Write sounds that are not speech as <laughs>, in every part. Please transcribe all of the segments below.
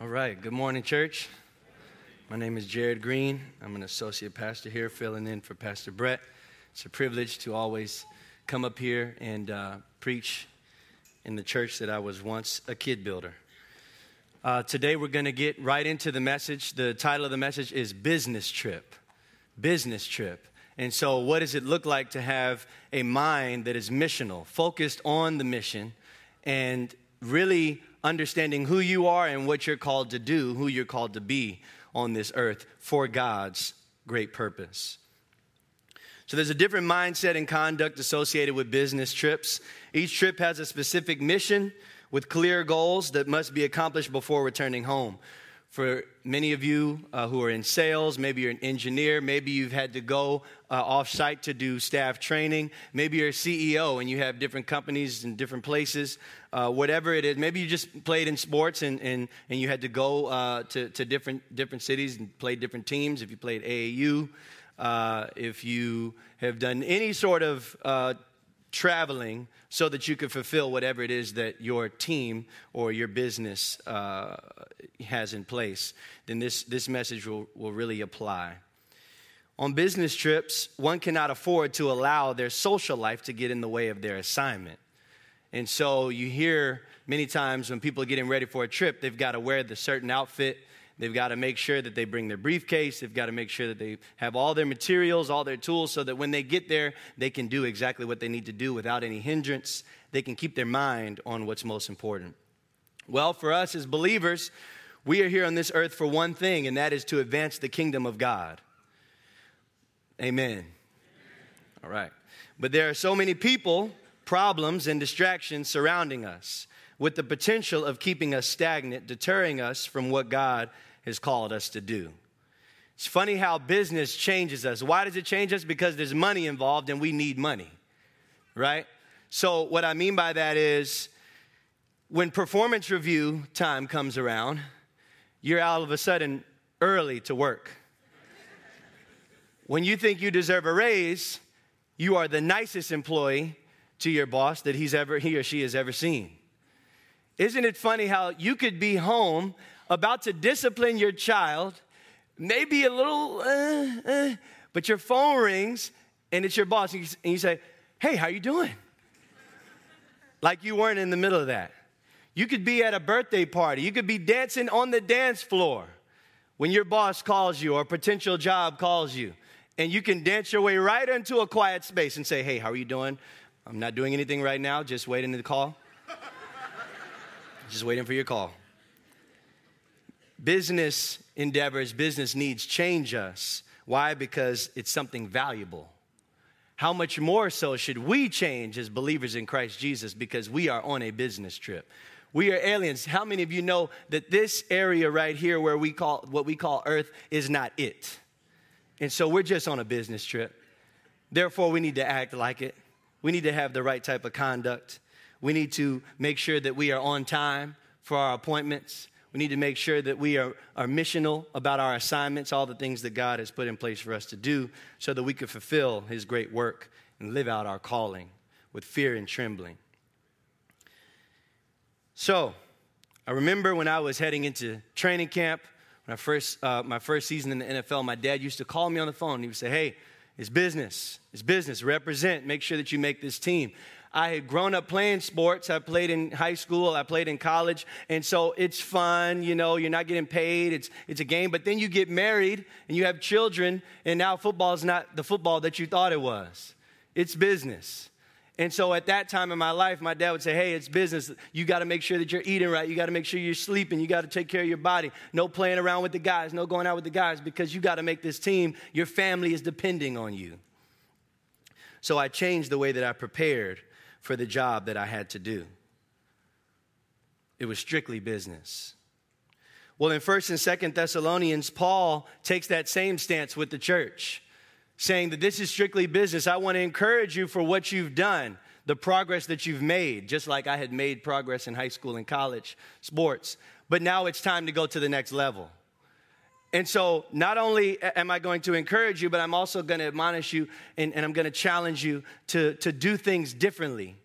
All right. Good morning, church. My name is Jared Green. I'm an associate pastor here, filling in for Pastor Brett. It's a privilege to always come up here and uh, preach in the church that I was once a kid builder. Uh, today, we're going to get right into the message. The title of the message is Business Trip. Business Trip. And so, what does it look like to have a mind that is missional, focused on the mission, and really understanding who you are and what you're called to do, who you're called to be on this earth for God's great purpose. So there's a different mindset and conduct associated with business trips. Each trip has a specific mission with clear goals that must be accomplished before returning home for many of you uh, who are in sales, maybe you're an engineer, maybe you've had to go uh, off site to do staff training, maybe you're a CEO and you have different companies in different places, uh, whatever it is. Maybe you just played in sports and, and, and you had to go uh, to, to different, different cities and play different teams. If you played AAU, uh, if you have done any sort of uh, traveling so that you could fulfill whatever it is that your team or your business uh, has in place, then this, this message will, will really apply. On business trips, one cannot afford to allow their social life to get in the way of their assignment. And so you hear many times when people are getting ready for a trip, they've got to wear the certain outfit They've got to make sure that they bring their briefcase. They've got to make sure that they have all their materials, all their tools, so that when they get there, they can do exactly what they need to do without any hindrance. They can keep their mind on what's most important. Well, for us as believers, we are here on this earth for one thing, and that is to advance the kingdom of God. Amen. All right. But there are so many people, problems, and distractions surrounding us with the potential of keeping us stagnant, deterring us from what God has called us to do. It's funny how business changes us. Why does it change us? Because there's money involved and we need money, right? So, what I mean by that is when performance review time comes around, you're all of a sudden early to work. When you think you deserve a raise, you are the nicest employee to your boss that he's ever he or she has ever seen. Isn't it funny how you could be home about to discipline your child, maybe a little, uh, uh, but your phone rings and it's your boss, and you, say, Hey, how you doing? like you weren't in the middle of that. You could be at a birthday party, you could be dancing on the dance floor when your boss calls you or a potential job calls you. And you can dance your way right into a quiet space and say, Hey, how are you doing? I'm not doing anything right now, just waiting to call. Just waiting for your call business endeavors, business needs change us. Why? Because it's something valuable. How much more so should we change as believers in Christ Jesus because we are on a business trip? We are aliens. How many of you know that this area right here where we call what we call earth is not it? And so we're just on a business trip. Therefore, we need to act like it. We need to have the right type of conduct. We need to make sure that we are on time for our appointments. We need to make sure that we are, are missional about our assignments, all the things that God has put in place for us to do, so that we could fulfill His great work and live out our calling with fear and trembling. So, I remember when I was heading into training camp, when I first, uh, my first season in the NFL, my dad used to call me on the phone. He would say, Hey, it's business. It's business. Represent. Make sure that you make this team. I had grown up playing sports. I played in high school, I played in college, and so it's fun, you know, you're not getting paid, it's, it's a game, but then you get married and you have children, and now football is not the football that you thought it was. It's business. And so at that time in my life, my dad would say, Hey, it's business. You got to make sure that you're eating right. You got to make sure you're sleeping. You got to take care of your body. No playing around with the guys, no going out with the guys because you got to make this team. Your family is depending on you. So I changed the way that I prepared for the job that I had to do. It was strictly business. Well, in 1st and 2nd Thessalonians, Paul takes that same stance with the church, saying that this is strictly business. I want to encourage you for what you've done, the progress that you've made, just like I had made progress in high school and college sports. But now it's time to go to the next level. And so, not only am I going to encourage you, but I'm also going to admonish you and, and I'm going to challenge you to, to do things differently.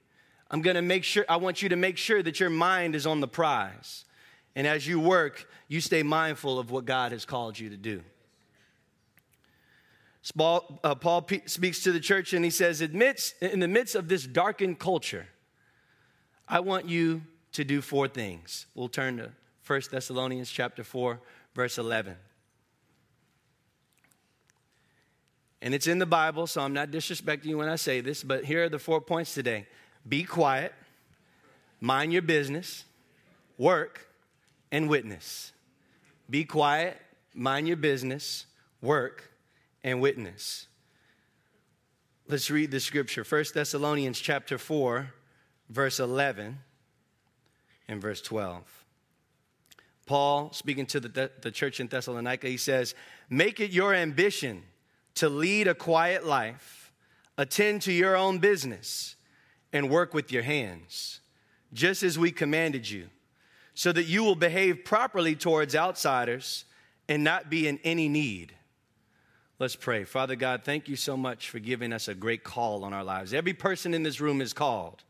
I'm going to make sure, I want you to make sure that your mind is on the prize. And as you work, you stay mindful of what God has called you to do. Paul, uh, Paul P- speaks to the church and he says, In the midst of this darkened culture, I want you to do four things. We'll turn to 1 Thessalonians chapter 4, verse 11. And it's in the Bible, so I'm not disrespecting you when I say this, but here are the four points today be quiet, mind your business, work, and witness. Be quiet, mind your business, work, and witness. Let's read the scripture. 1 Thessalonians chapter 4, verse 11 and verse 12. Paul, speaking to the, the church in Thessalonica, he says, Make it your ambition to lead a quiet life, attend to your own business, and work with your hands, just as we commanded you, so that you will behave properly towards outsiders and not be in any need. Let's pray. Father God, thank you so much for giving us a great call on our lives. Every person in this room is called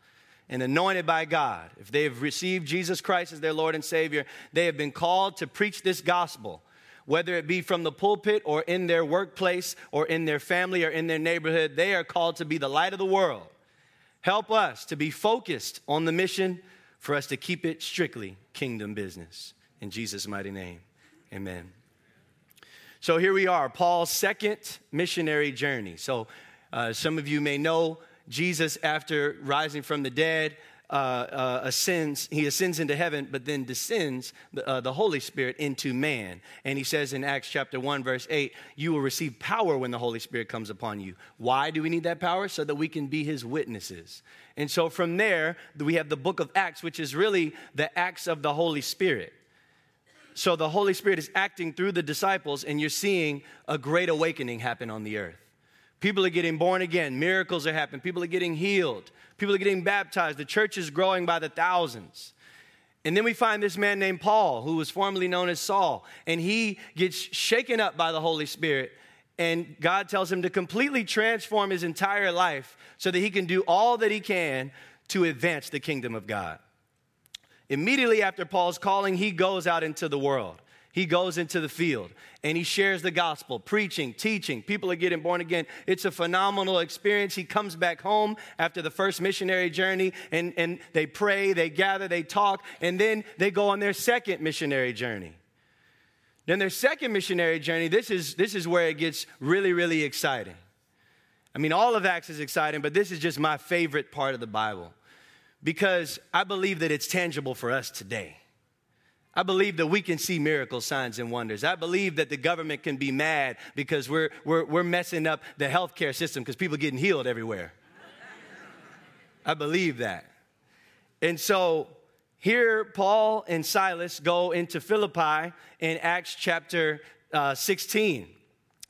and anointed by God. If they have received Jesus Christ as their Lord and Savior, they have been called to preach this gospel whether it be from the pulpit or in their workplace or in their family or in their neighborhood, they are called to be the light of the world. Help us to be focused on the mission for us to keep it strictly kingdom business. In Jesus' mighty name, amen. So here we are, Paul's second missionary journey. So uh, some of you may know Jesus, after rising from the dead, uh, uh, ascends, he ascends into heaven, but then descends the, uh, the Holy Spirit into man. And he says in Acts chapter 1, verse 8, you will receive power when the Holy Spirit comes upon you. Why do we need that power? So that we can be his witnesses. And so from there, we have the book of Acts, which is really the acts of the Holy Spirit. So the Holy Spirit is acting through the disciples, and you're seeing a great awakening happen on the earth. People are getting born again. Miracles are happening. People are getting healed. People are getting baptized. The church is growing by the thousands. And then we find this man named Paul, who was formerly known as Saul, and he gets shaken up by the Holy Spirit. And God tells him to completely transform his entire life so that he can do all that he can to advance the kingdom of God. Immediately after Paul's calling, he goes out into the world he goes into the field and he shares the gospel, preaching, teaching. People are getting born again. It's a phenomenal experience. He comes back home after the first missionary journey and, and they pray, they gather, they talk, and then they go on their second missionary journey. Then their second missionary journey, this is, this is where it gets really, really exciting. I mean, all of Acts is exciting, but this is just my favorite part of the Bible because I believe that it's tangible for us today. I believe that we can see miracles, signs, and wonders. I believe that the government can be mad because we're, we're, we're messing up the healthcare system because people are getting healed everywhere. I believe that. And so here, Paul and Silas go into Philippi in Acts chapter uh, 16.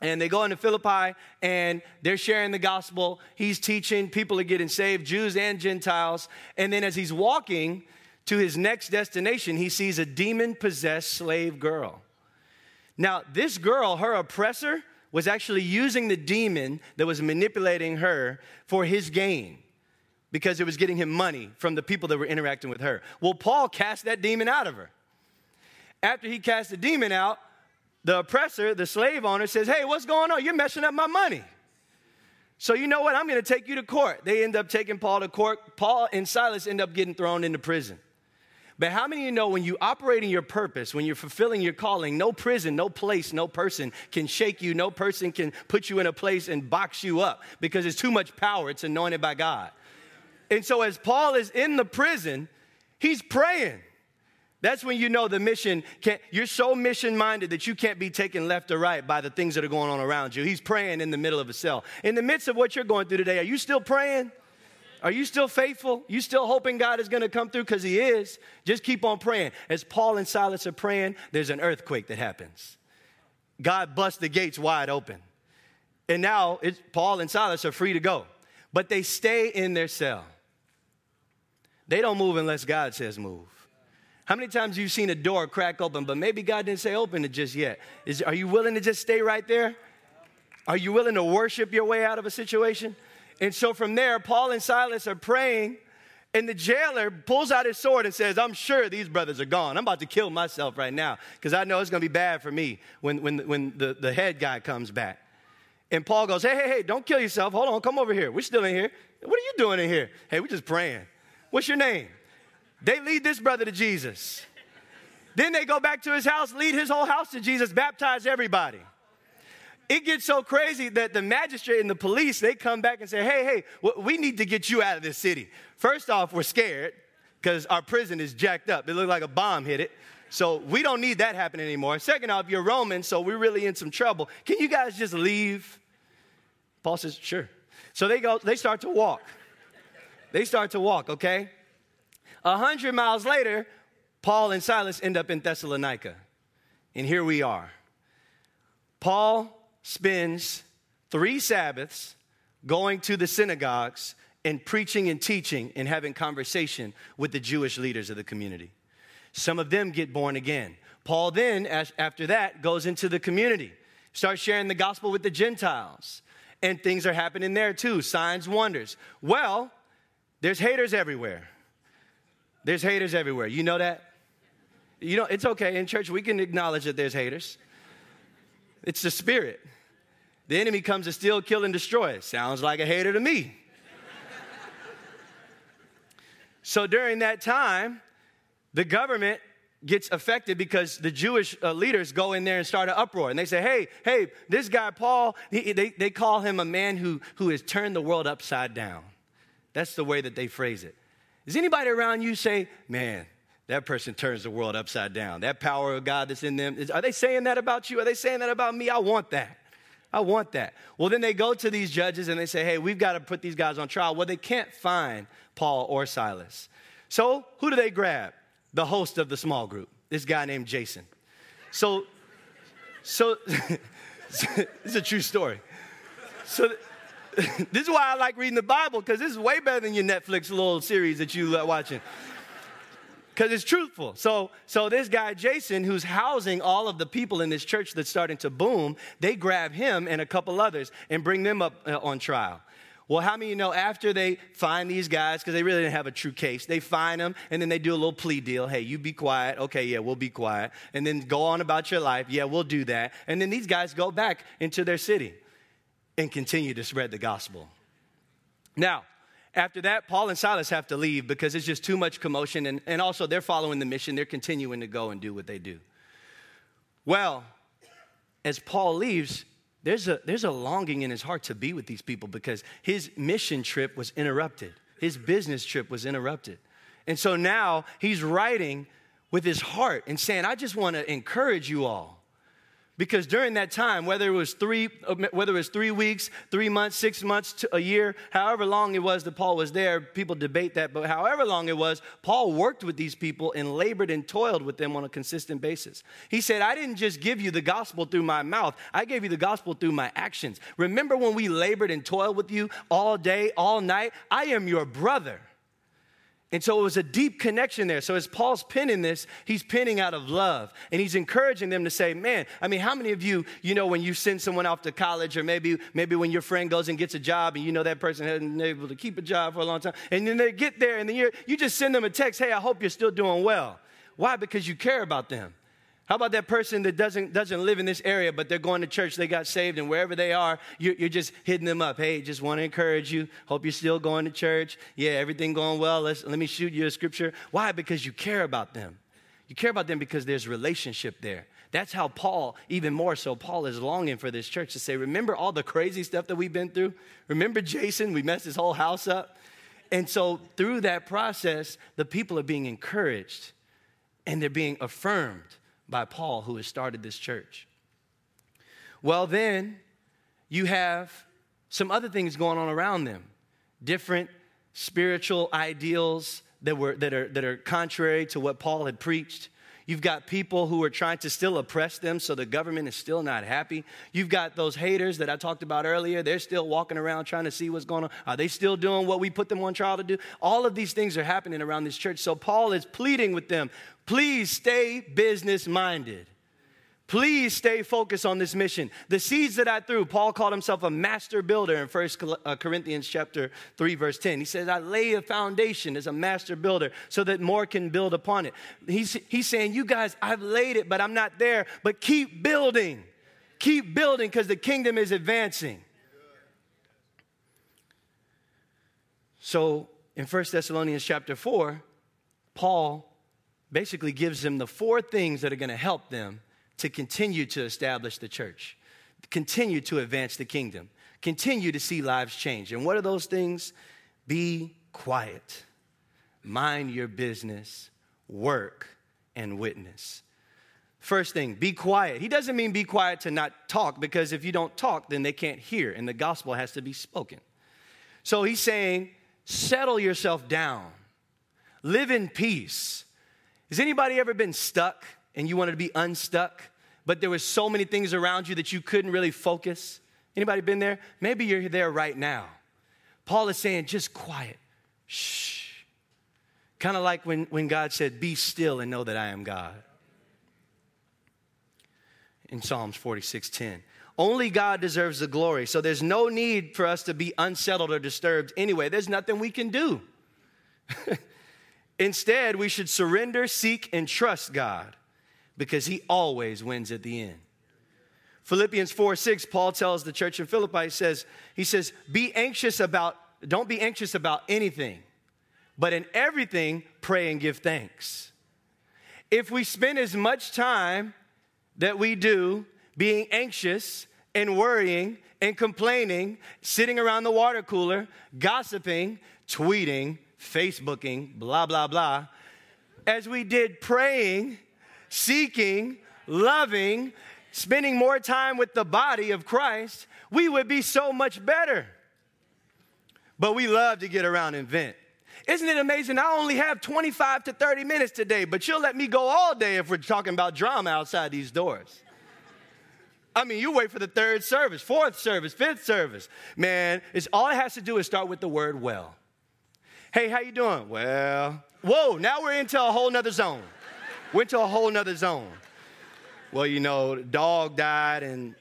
And they go into Philippi and they're sharing the gospel. He's teaching, people are getting saved, Jews and Gentiles. And then as he's walking, to his next destination, he sees a demon possessed slave girl. Now, this girl, her oppressor, was actually using the demon that was manipulating her for his gain because it was getting him money from the people that were interacting with her. Well, Paul cast that demon out of her. After he cast the demon out, the oppressor, the slave owner, says, Hey, what's going on? You're messing up my money. So, you know what? I'm going to take you to court. They end up taking Paul to court. Paul and Silas end up getting thrown into prison. But how many of you know when you operate in your purpose, when you're fulfilling your calling, no prison, no place, no person can shake you, no person can put you in a place and box you up because it's too much power. It's anointed by God. And so as Paul is in the prison, he's praying. That's when you know the mission can't, you're so mission minded that you can't be taken left or right by the things that are going on around you. He's praying in the middle of a cell. In the midst of what you're going through today, are you still praying? Are you still faithful? You still hoping God is going to come through? Because He is. Just keep on praying. As Paul and Silas are praying, there's an earthquake that happens. God busts the gates wide open. And now Paul and Silas are free to go. But they stay in their cell. They don't move unless God says move. How many times have you seen a door crack open, but maybe God didn't say open it just yet? Is, are you willing to just stay right there? Are you willing to worship your way out of a situation? And so from there, Paul and Silas are praying, And the jailer pulls out his sword and says, I'm sure these brothers are gone. I'm about to kill myself right now because I know it's going to be bad for me when, when, when the, the head guy comes back. And Paul goes, Hey, hey, hey, don't kill yourself. Hold on, come over here. We're still in here. What are you doing in here? Hey, we're just praying. What's your name? They lead this brother to Jesus. Then they go back to his house, lead his whole house to Jesus, baptize everybody. It gets so crazy that the magistrate and the police, they come back and say, hey, hey, we need to get you out of this city. First off, we're scared because our prison is jacked up. It looked like a bomb hit it. So we don't need that happening anymore. Second off, you're Roman, so we're really in some trouble. Can you guys just leave? Paul says, sure. So they go, they start to walk. They start to walk, okay? A hundred miles later, Paul and Silas end up in Thessalonica. And here we are. Paul spends three Sabbaths going to the synagogues and preaching and teaching and having conversation with the Jewish leaders of the community. Some of them get born again. Paul then, after that, goes into the community, starts sharing the gospel with the Gentiles. And things are happening there too signs, wonders. Well, there's haters everywhere. There's haters everywhere. You know that? You know, it's okay. In church, we can acknowledge that there's haters. It's the spirit. The enemy comes to steal, kill, and destroy. Sounds like a hater to me. so during that time, the government gets affected because the Jewish uh, leaders go in there and start an uproar. And they say, hey, hey, this guy, Paul, he, they, they call him a man who, who has turned the world upside down. That's the way that they phrase it. Does anybody around you say, man, that person turns the world upside down? That power of God that's in them, is, are they saying that about you? Are they saying that about me? I want that. I want that. Well, then they go to these judges and they say, hey, we've got to put these guys on trial. Well, they can't find Paul or Silas. So who do they grab? The host of the small group, this guy named Jason. So, so, <laughs> it's a true story. So, <laughs> this is why I like reading the Bible because this is way better than your Netflix little series that you are watching. Because it's truthful. So, so this guy Jason, who's housing all of the people in this church that's starting to boom, they grab him and a couple others and bring them up uh, on trial. Well, how many you know after they find these guys, because they really didn't have a true case, they find them and then they do a little plea deal. Hey, you be quiet. Okay, yeah, we'll be quiet. And then go on about your life. Yeah, we'll do that. And then these guys go back into their city and continue to spread the gospel. Now, after that, Paul and Silas have to leave because it's just too much commotion, and, and also they're following the mission. They're continuing to go and do what they do. Well, as Paul leaves, there's a, there's a longing in his heart to be with these people because his mission trip was interrupted, his business trip was interrupted. And so now he's writing with his heart and saying, I just want to encourage you all because during that time, whether it was three, whether it was three weeks, three months, six months, a year, however long it was that Paul was there, people debate that, but however long it was, Paul worked with these people and labored and toiled with them on a consistent basis. He said, I didn't just give you the gospel through my mouth, I gave you the gospel through my actions. Remember when we labored and toiled with you all day, all night? I am your brother. And so it was a deep connection there. So as Paul's penning this, he's penning out of love. And he's encouraging them to say, man, I mean, how many of you, you know, when you send someone off to college or maybe, maybe when your friend goes and gets a job and you know that person hasn't been able to keep a job for a long time. And then they get there and then you just send them a text, hey, I hope you're still doing well. Why? Because you care about them. How about that person that doesn't, doesn't live in this area, but they're going to church, they got saved, and wherever they are, you're, you're just hitting them up. Hey, just want to encourage you. Hope you're still going to church. Yeah, everything going well. Let's, let me shoot you a scripture. Why? Because you care about them. You care about them because there's relationship there. That's how Paul, even more so, Paul is longing for this church to say, Remember all the crazy stuff that we've been through? Remember Jason? We messed his whole house up. And so, through that process, the people are being encouraged and they're being affirmed by Paul, who has started this church. Well, then you have some other things going on around them, different spiritual ideals that, were, that, are, that are contrary to what Paul had preached. You've got people who are trying to still oppress them, so the government is still not happy. You've got those haters that I talked about earlier. They're still walking around trying to see what's going on. Are they still doing what we put them on trial to do? All of these things are happening around this church. So Paul is pleading with them please stay business minded. Please stay focused on this mission. The seeds that I threw, Paul called himself a master builder in 1 uh, Corinthians chapter 3 verse 10. He says, "I lay a foundation as a master builder so that more can build upon it." He's he's saying, "You guys, I've laid it, but I'm not there, but keep building. Keep building cuz the kingdom is advancing." So, in 1 Thessalonians chapter 4, Paul basically gives them the four things that are going to help them to continue to establish the church, continue to advance the kingdom, continue to see lives change. And what are those things? Be quiet, mind your business, work, and witness. First thing, be quiet. He doesn't mean be quiet to not talk, because if you don't talk, then they can't hear, and the gospel has to be spoken. So he's saying, settle yourself down, live in peace. Has anybody ever been stuck? and you wanted to be unstuck, but there were so many things around you that you couldn't really focus? Anybody been there? Maybe you're there right now. Paul is saying, just quiet. Shh. Kind of like when, when God said, Be still and know that I am God. In Psalms 46 10. Only God deserves the glory. So there's no need for us to be unsettled or disturbed anyway. There's nothing we can do. <laughs> Instead, we should surrender, seek, and trust God because he always wins at the end. Philippians 4 6, Paul tells the church in Philippi, he says, he says, be anxious about, don't be anxious about anything, but in everything, pray and give thanks. If we spend as much time that we do being anxious and worrying and complaining, sitting around the water cooler, gossiping, tweeting, Facebooking, blah, blah, blah, as we did praying seeking, loving, spending more time with the body of Christ, we would be so much better. But we love to get around and vent. Isn't it amazing? I only have 25 to 30 minutes today, but you'll let me go all day if we're talking about drama outside these doors. I mean, you wait for the third service, fourth service, fifth service. Man, it's all it has to do is start with the word well. Hey, how you doing? Well, whoa, now we're into a whole nother zone. Went to a whole nother zone. Well, you know, dog died and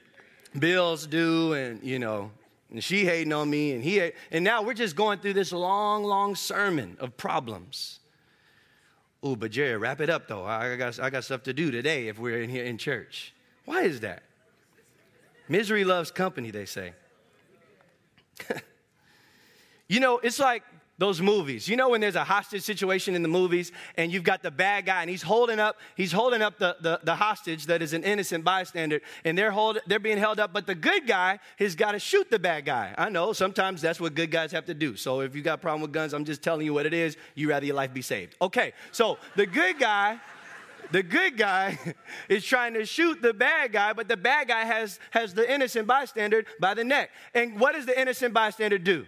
bills due, and you know, and she hating on me, and he, and now we're just going through this long, long sermon of problems. Oh, but Jerry, wrap it up though. I got, I got stuff to do today if we're in here in church. Why is that? Misery loves company, they say. <laughs> you know, it's like those movies. You know when there's a hostage situation in the movies and you've got the bad guy and he's holding up, he's holding up the, the, the hostage that is an innocent bystander and they're hold, they're being held up, but the good guy has got to shoot the bad guy. I know sometimes that's what good guys have to do. So if you got a problem with guns, I'm just telling you what it is. You rather your life be saved. Okay, so the good guy the good guy <laughs> is trying to shoot the bad guy, but the bad guy has, has the innocent bystander by the neck. And what does the innocent bystander do?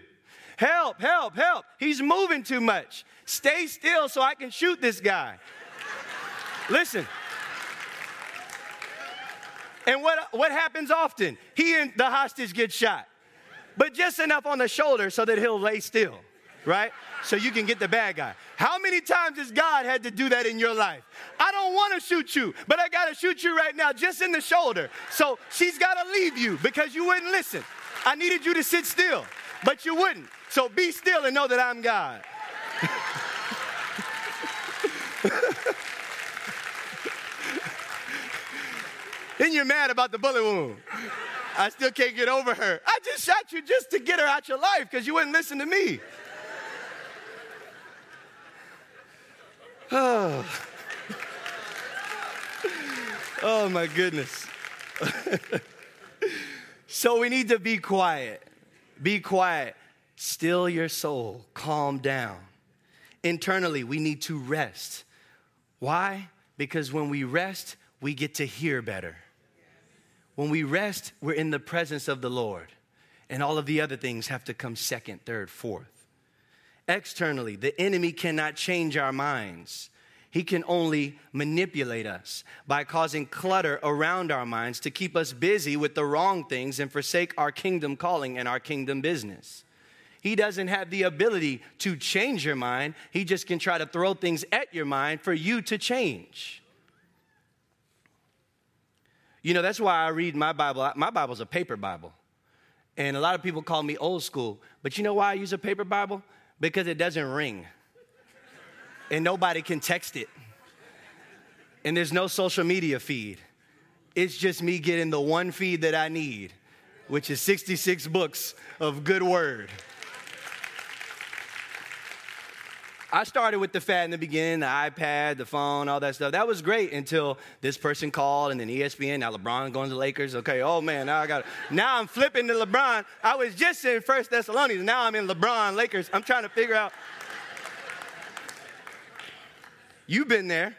Help, help, help. He's moving too much. Stay still so I can shoot this guy. Listen. And what, what happens often? He and the hostage get shot, but just enough on the shoulder so that he'll lay still, right? So you can get the bad guy. How many times has God had to do that in your life? I don't want to shoot you, but I got to shoot you right now, just in the shoulder. So she's got to leave you because you wouldn't listen. I needed you to sit still, but you wouldn't. So be still and know that I'm God. <laughs> then you're mad about the bullet wound. I still can't get over her. I just shot you just to get her out your life because you wouldn't listen to me. Oh. <sighs> oh my goodness. <laughs> so we need to be quiet. Be quiet. Still your soul, calm down. Internally, we need to rest. Why? Because when we rest, we get to hear better. When we rest, we're in the presence of the Lord, and all of the other things have to come second, third, fourth. Externally, the enemy cannot change our minds. He can only manipulate us by causing clutter around our minds to keep us busy with the wrong things and forsake our kingdom calling and our kingdom business. He doesn't have the ability to change your mind. He just can try to throw things at your mind for you to change. You know, that's why I read my Bible. My Bible's a paper Bible. And a lot of people call me old school. But you know why I use a paper Bible? Because it doesn't ring. and nobody can text it. And there's no social media feed. It's just me getting the one feed that I need, which is 66 books of good word. I started with the fat in the beginning, the iPad, the phone, all that stuff. That was great until this person called and then ESPN, now LeBron going to the Lakers. Okay, oh man, now I got now I'm flipping to LeBron. I was just in First Thessalonians, now I'm in LeBron Lakers. I'm trying to figure out. You've been there.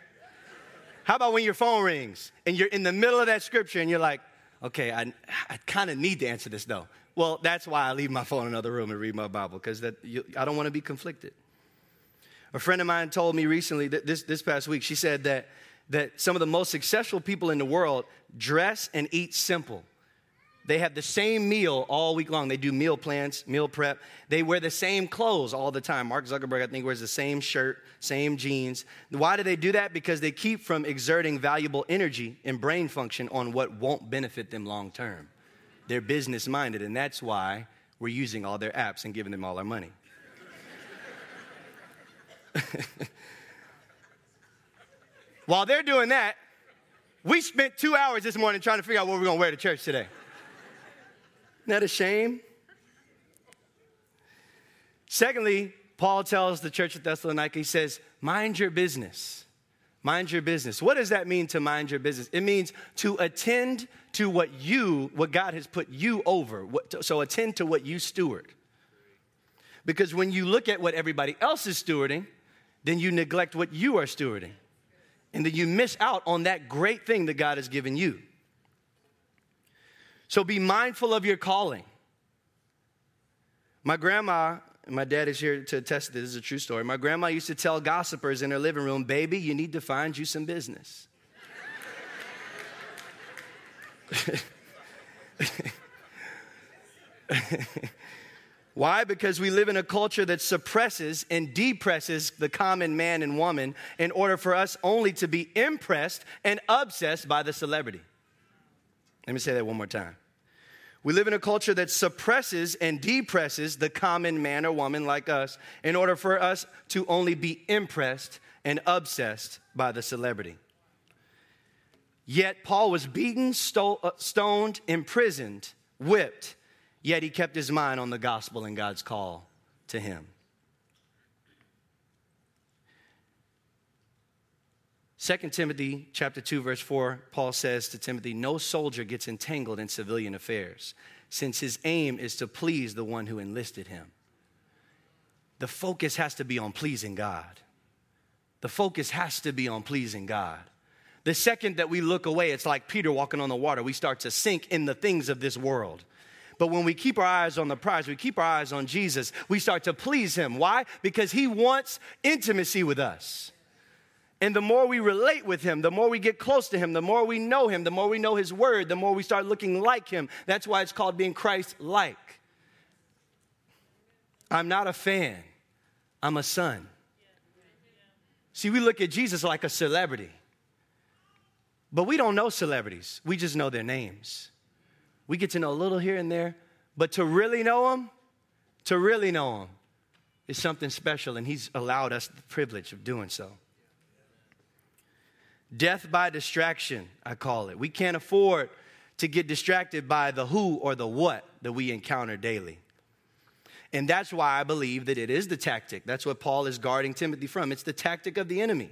How about when your phone rings and you're in the middle of that scripture and you're like, okay, I, I kind of need to answer this though. Well, that's why I leave my phone in another room and read my Bible because I don't want to be conflicted. A friend of mine told me recently that this, this past week, she said that, that some of the most successful people in the world dress and eat simple. They have the same meal all week long. They do meal plans, meal prep. They wear the same clothes all the time. Mark Zuckerberg, I think, wears the same shirt, same jeans. Why do they do that? Because they keep from exerting valuable energy and brain function on what won't benefit them long term. They're business minded, and that's why we're using all their apps and giving them all our money. <laughs> While they're doing that, we spent two hours this morning trying to figure out what we're going to wear to church today. Isn't that a shame? Secondly, Paul tells the church at Thessalonica, he says, mind your business. Mind your business. What does that mean to mind your business? It means to attend to what you, what God has put you over. So attend to what you steward. Because when you look at what everybody else is stewarding, then you neglect what you are stewarding. And then you miss out on that great thing that God has given you. So be mindful of your calling. My grandma, and my dad is here to attest this is a true story. My grandma used to tell gossipers in her living room, baby, you need to find you some business. <laughs> Why? Because we live in a culture that suppresses and depresses the common man and woman in order for us only to be impressed and obsessed by the celebrity. Let me say that one more time. We live in a culture that suppresses and depresses the common man or woman like us in order for us to only be impressed and obsessed by the celebrity. Yet Paul was beaten, uh, stoned, imprisoned, whipped Yet he kept his mind on the gospel and God's call to him. 2 Timothy chapter 2 verse 4 Paul says to Timothy no soldier gets entangled in civilian affairs since his aim is to please the one who enlisted him. The focus has to be on pleasing God. The focus has to be on pleasing God. The second that we look away, it's like Peter walking on the water. We start to sink in the things of this world. But when we keep our eyes on the prize, we keep our eyes on Jesus, we start to please Him. Why? Because He wants intimacy with us. And the more we relate with Him, the more we get close to Him, the more we know Him, the more we know His Word, the more we start looking like Him. That's why it's called being Christ like. I'm not a fan, I'm a son. See, we look at Jesus like a celebrity, but we don't know celebrities, we just know their names. We get to know a little here and there, but to really know Him, to really know Him, is something special, and He's allowed us the privilege of doing so. Death by distraction, I call it. We can't afford to get distracted by the who or the what that we encounter daily. And that's why I believe that it is the tactic. That's what Paul is guarding Timothy from. It's the tactic of the enemy.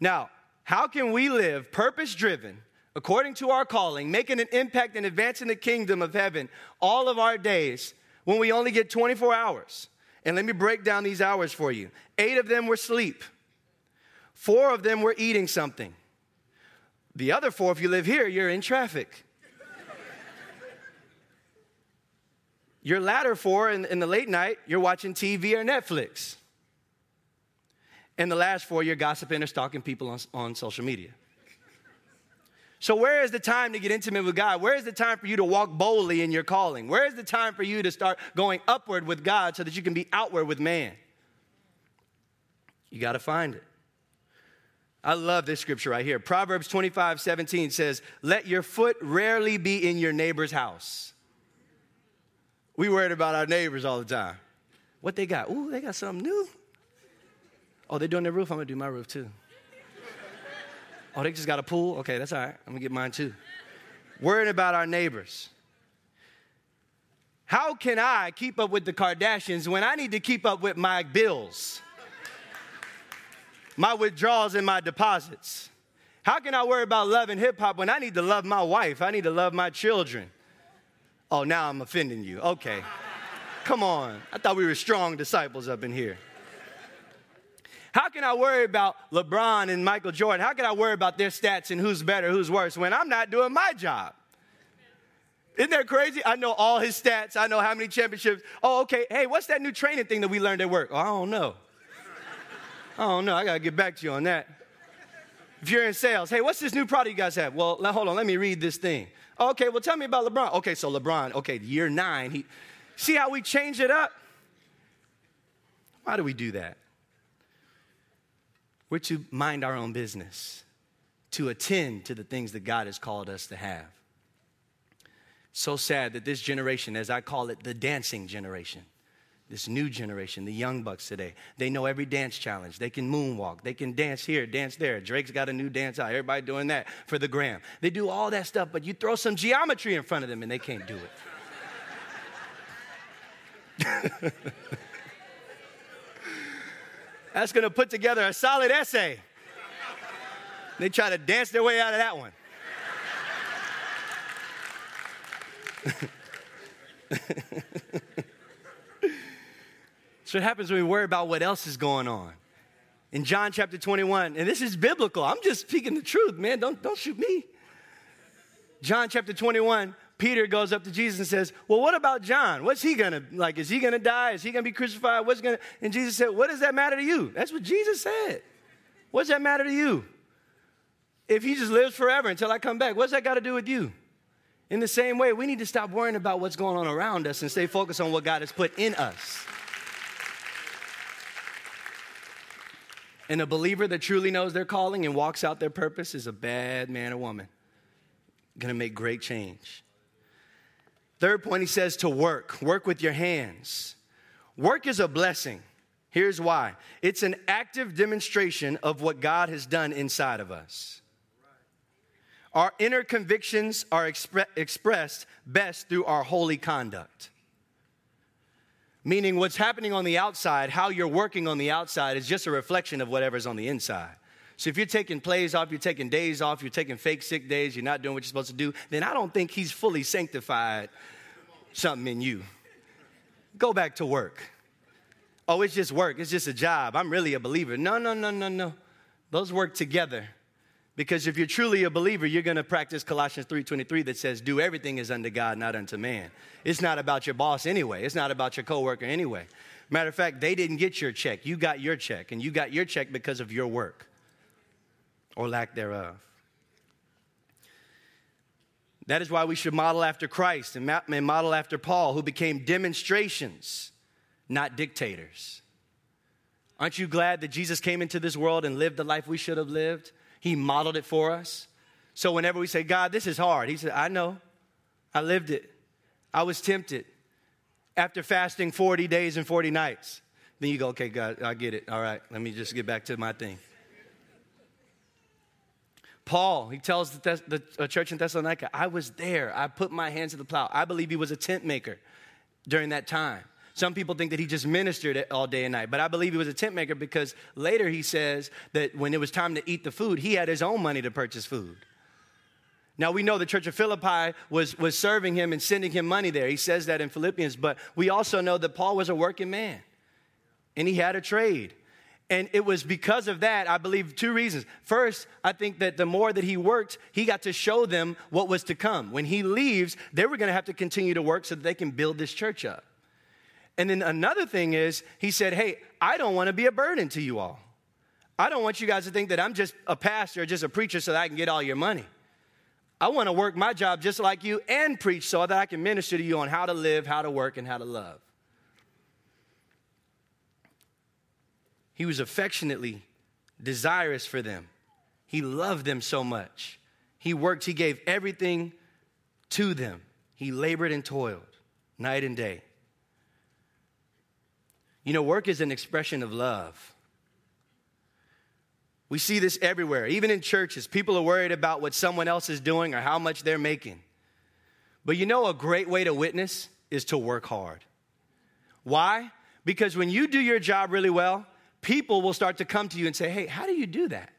Now, how can we live purpose driven according to our calling, making an impact and advancing the kingdom of heaven all of our days when we only get 24 hours. And let me break down these hours for you. Eight of them were sleep, four of them were eating something. The other four, if you live here, you're in traffic. <laughs> Your latter four in, in the late night, you're watching TV or Netflix. And the last four, you're gossiping or stalking people on, on social media. So, where is the time to get intimate with God? Where is the time for you to walk boldly in your calling? Where is the time for you to start going upward with God so that you can be outward with man? You got to find it. I love this scripture right here. Proverbs 25, 17 says, Let your foot rarely be in your neighbor's house. We worried about our neighbors all the time. What they got? Ooh, they got something new. Oh, they're doing their roof? I'm gonna do my roof too. Oh, they just got a pool? Okay, that's all right. I'm gonna get mine too. Worrying about our neighbors. How can I keep up with the Kardashians when I need to keep up with my bills, my withdrawals, and my deposits? How can I worry about loving hip hop when I need to love my wife? I need to love my children. Oh, now I'm offending you. Okay. Come on. I thought we were strong disciples up in here. How can I worry about LeBron and Michael Jordan? How can I worry about their stats and who's better, who's worse when I'm not doing my job? Isn't that crazy? I know all his stats. I know how many championships. Oh, okay. Hey, what's that new training thing that we learned at work? Oh, I don't know. I don't know. I got to get back to you on that. If you're in sales, hey, what's this new product you guys have? Well, hold on. Let me read this thing. Okay, well, tell me about LeBron. Okay, so LeBron, okay, year nine. He, see how we change it up? Why do we do that? We're to mind our own business, to attend to the things that God has called us to have. So sad that this generation, as I call it, the dancing generation, this new generation, the young bucks today, they know every dance challenge. They can moonwalk. They can dance here, dance there. Drake's got a new dance out. Everybody doing that for the gram. They do all that stuff, but you throw some geometry in front of them and they can't do it. <laughs> That's going to put together a solid essay. They try to dance their way out of that one. <laughs> so it happens when we worry about what else is going on. In John chapter 21, and this is biblical. I'm just speaking the truth, man. Don't, don't shoot me. John chapter 21, Peter goes up to Jesus and says, Well, what about John? What's he gonna like? Is he gonna die? Is he gonna be crucified? What's gonna and Jesus said, What does that matter to you? That's what Jesus said. What's that matter to you? If he just lives forever until I come back, what's that got to do with you? In the same way, we need to stop worrying about what's going on around us and stay focused on what God has put in us. And a believer that truly knows their calling and walks out their purpose is a bad man or woman. Gonna make great change. Third point, he says to work. Work with your hands. Work is a blessing. Here's why it's an active demonstration of what God has done inside of us. Our inner convictions are expre- expressed best through our holy conduct. Meaning, what's happening on the outside, how you're working on the outside, is just a reflection of whatever's on the inside. So if you're taking plays off, you're taking days off, you're taking fake sick days, you're not doing what you're supposed to do, then I don't think he's fully sanctified something in you. Go back to work. Oh, it's just work, it's just a job. I'm really a believer. No, no, no, no, no. Those work together. Because if you're truly a believer, you're going to practice Colossians 3:23 that says, "Do everything as unto God, not unto man." It's not about your boss anyway. It's not about your coworker anyway. Matter of fact, they didn't get your check. You got your check, and you got your check because of your work or lack thereof. That is why we should model after Christ and model after Paul, who became demonstrations, not dictators. Aren't you glad that Jesus came into this world and lived the life we should have lived? He modeled it for us. So whenever we say, God, this is hard, He said, I know. I lived it. I was tempted. After fasting 40 days and 40 nights, then you go, okay, God, I get it. All right, let me just get back to my thing. Paul, he tells the, Thess- the uh, church in Thessalonica, I was there. I put my hands to the plow. I believe he was a tent maker during that time. Some people think that he just ministered all day and night, but I believe he was a tent maker because later he says that when it was time to eat the food, he had his own money to purchase food. Now we know the church of Philippi was, was serving him and sending him money there. He says that in Philippians, but we also know that Paul was a working man and he had a trade. And it was because of that, I believe, two reasons. First, I think that the more that he worked, he got to show them what was to come. When he leaves, they were going to have to continue to work so that they can build this church up. And then another thing is, he said, Hey, I don't want to be a burden to you all. I don't want you guys to think that I'm just a pastor or just a preacher so that I can get all your money. I want to work my job just like you and preach so that I can minister to you on how to live, how to work, and how to love. He was affectionately desirous for them. He loved them so much. He worked, he gave everything to them. He labored and toiled night and day. You know, work is an expression of love. We see this everywhere, even in churches. People are worried about what someone else is doing or how much they're making. But you know, a great way to witness is to work hard. Why? Because when you do your job really well, people will start to come to you and say, Hey, how do you do that?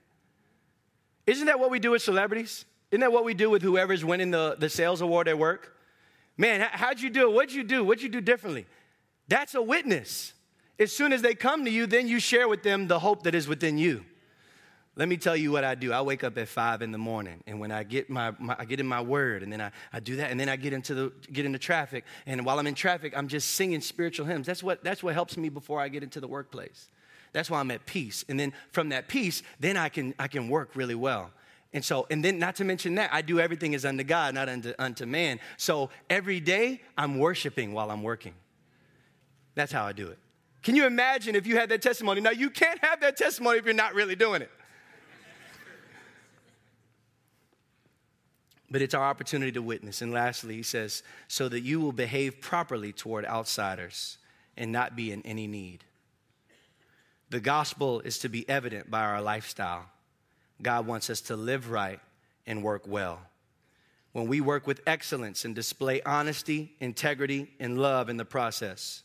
Isn't that what we do with celebrities? Isn't that what we do with whoever's winning the, the sales award at work? Man, how'd you do it? What'd you do? What'd you do differently? That's a witness. As soon as they come to you, then you share with them the hope that is within you. Let me tell you what I do. I wake up at five in the morning, and when I get my, my, I get in my word, and then I, I do that, and then I get into the get into traffic, and while I'm in traffic, I'm just singing spiritual hymns. That's what that's what helps me before I get into the workplace. That's why I'm at peace, and then from that peace, then I can I can work really well. And so, and then not to mention that, I do everything as unto God, not unto, unto man. So every day, I'm worshiping while I'm working. That's how I do it. Can you imagine if you had that testimony? Now, you can't have that testimony if you're not really doing it. but it's our opportunity to witness. And lastly, he says, so that you will behave properly toward outsiders and not be in any need. The gospel is to be evident by our lifestyle. God wants us to live right and work well. When we work with excellence and display honesty, integrity, and love in the process,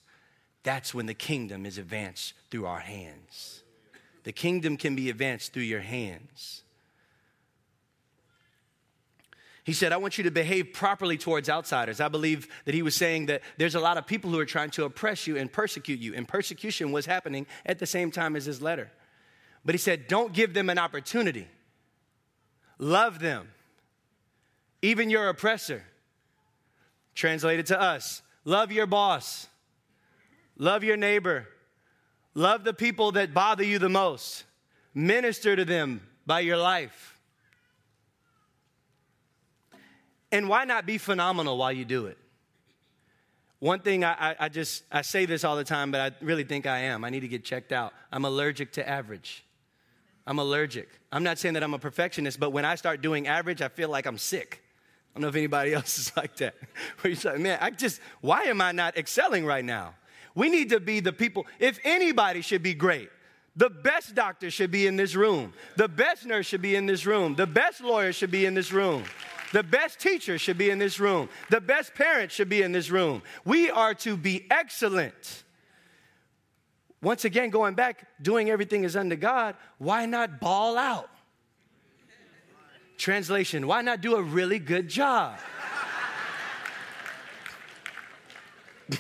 that's when the kingdom is advanced through our hands. The kingdom can be advanced through your hands. He said, I want you to behave properly towards outsiders. I believe that he was saying that there's a lot of people who are trying to oppress you and persecute you, and persecution was happening at the same time as his letter. But he said, Don't give them an opportunity. Love them, even your oppressor. Translated to us love your boss, love your neighbor, love the people that bother you the most, minister to them by your life. And why not be phenomenal while you do it? One thing I, I, I, just I say this all the time, but I really think I am. I need to get checked out. I'm allergic to average. I'm allergic. I'm not saying that I'm a perfectionist, but when I start doing average, I feel like I'm sick. I don't know if anybody <laughs> else is like that. <laughs> Where you're like, man, I just, why am I not excelling right now? We need to be the people. If anybody should be great, the best doctor should be in this room. The best nurse should be in this room. The best lawyer should be in this room. The best teacher should be in this room. The best parent should be in this room. We are to be excellent. Once again, going back, doing everything is under God, why not ball out? Translation, why not do a really good job? <laughs>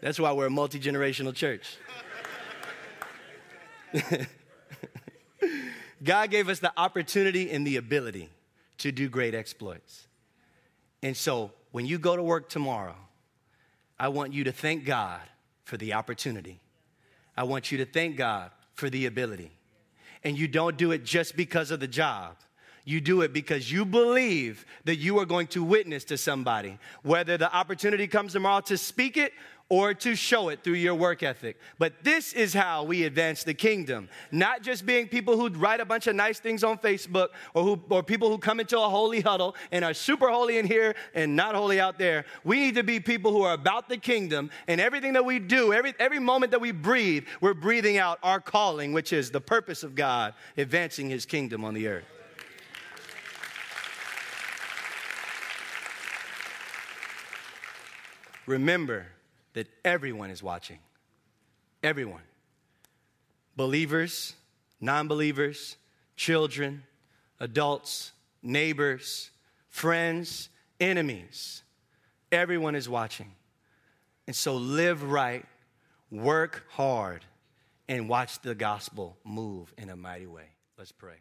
That's why we're a multi generational church. <laughs> God gave us the opportunity and the ability to do great exploits. And so when you go to work tomorrow, I want you to thank God for the opportunity. I want you to thank God for the ability. And you don't do it just because of the job. You do it because you believe that you are going to witness to somebody, whether the opportunity comes tomorrow to speak it or to show it through your work ethic. But this is how we advance the kingdom. Not just being people who write a bunch of nice things on Facebook or, who, or people who come into a holy huddle and are super holy in here and not holy out there. We need to be people who are about the kingdom and everything that we do, every, every moment that we breathe, we're breathing out our calling, which is the purpose of God, advancing his kingdom on the earth. Remember, that everyone is watching. Everyone. Believers, non believers, children, adults, neighbors, friends, enemies. Everyone is watching. And so live right, work hard, and watch the gospel move in a mighty way. Let's pray.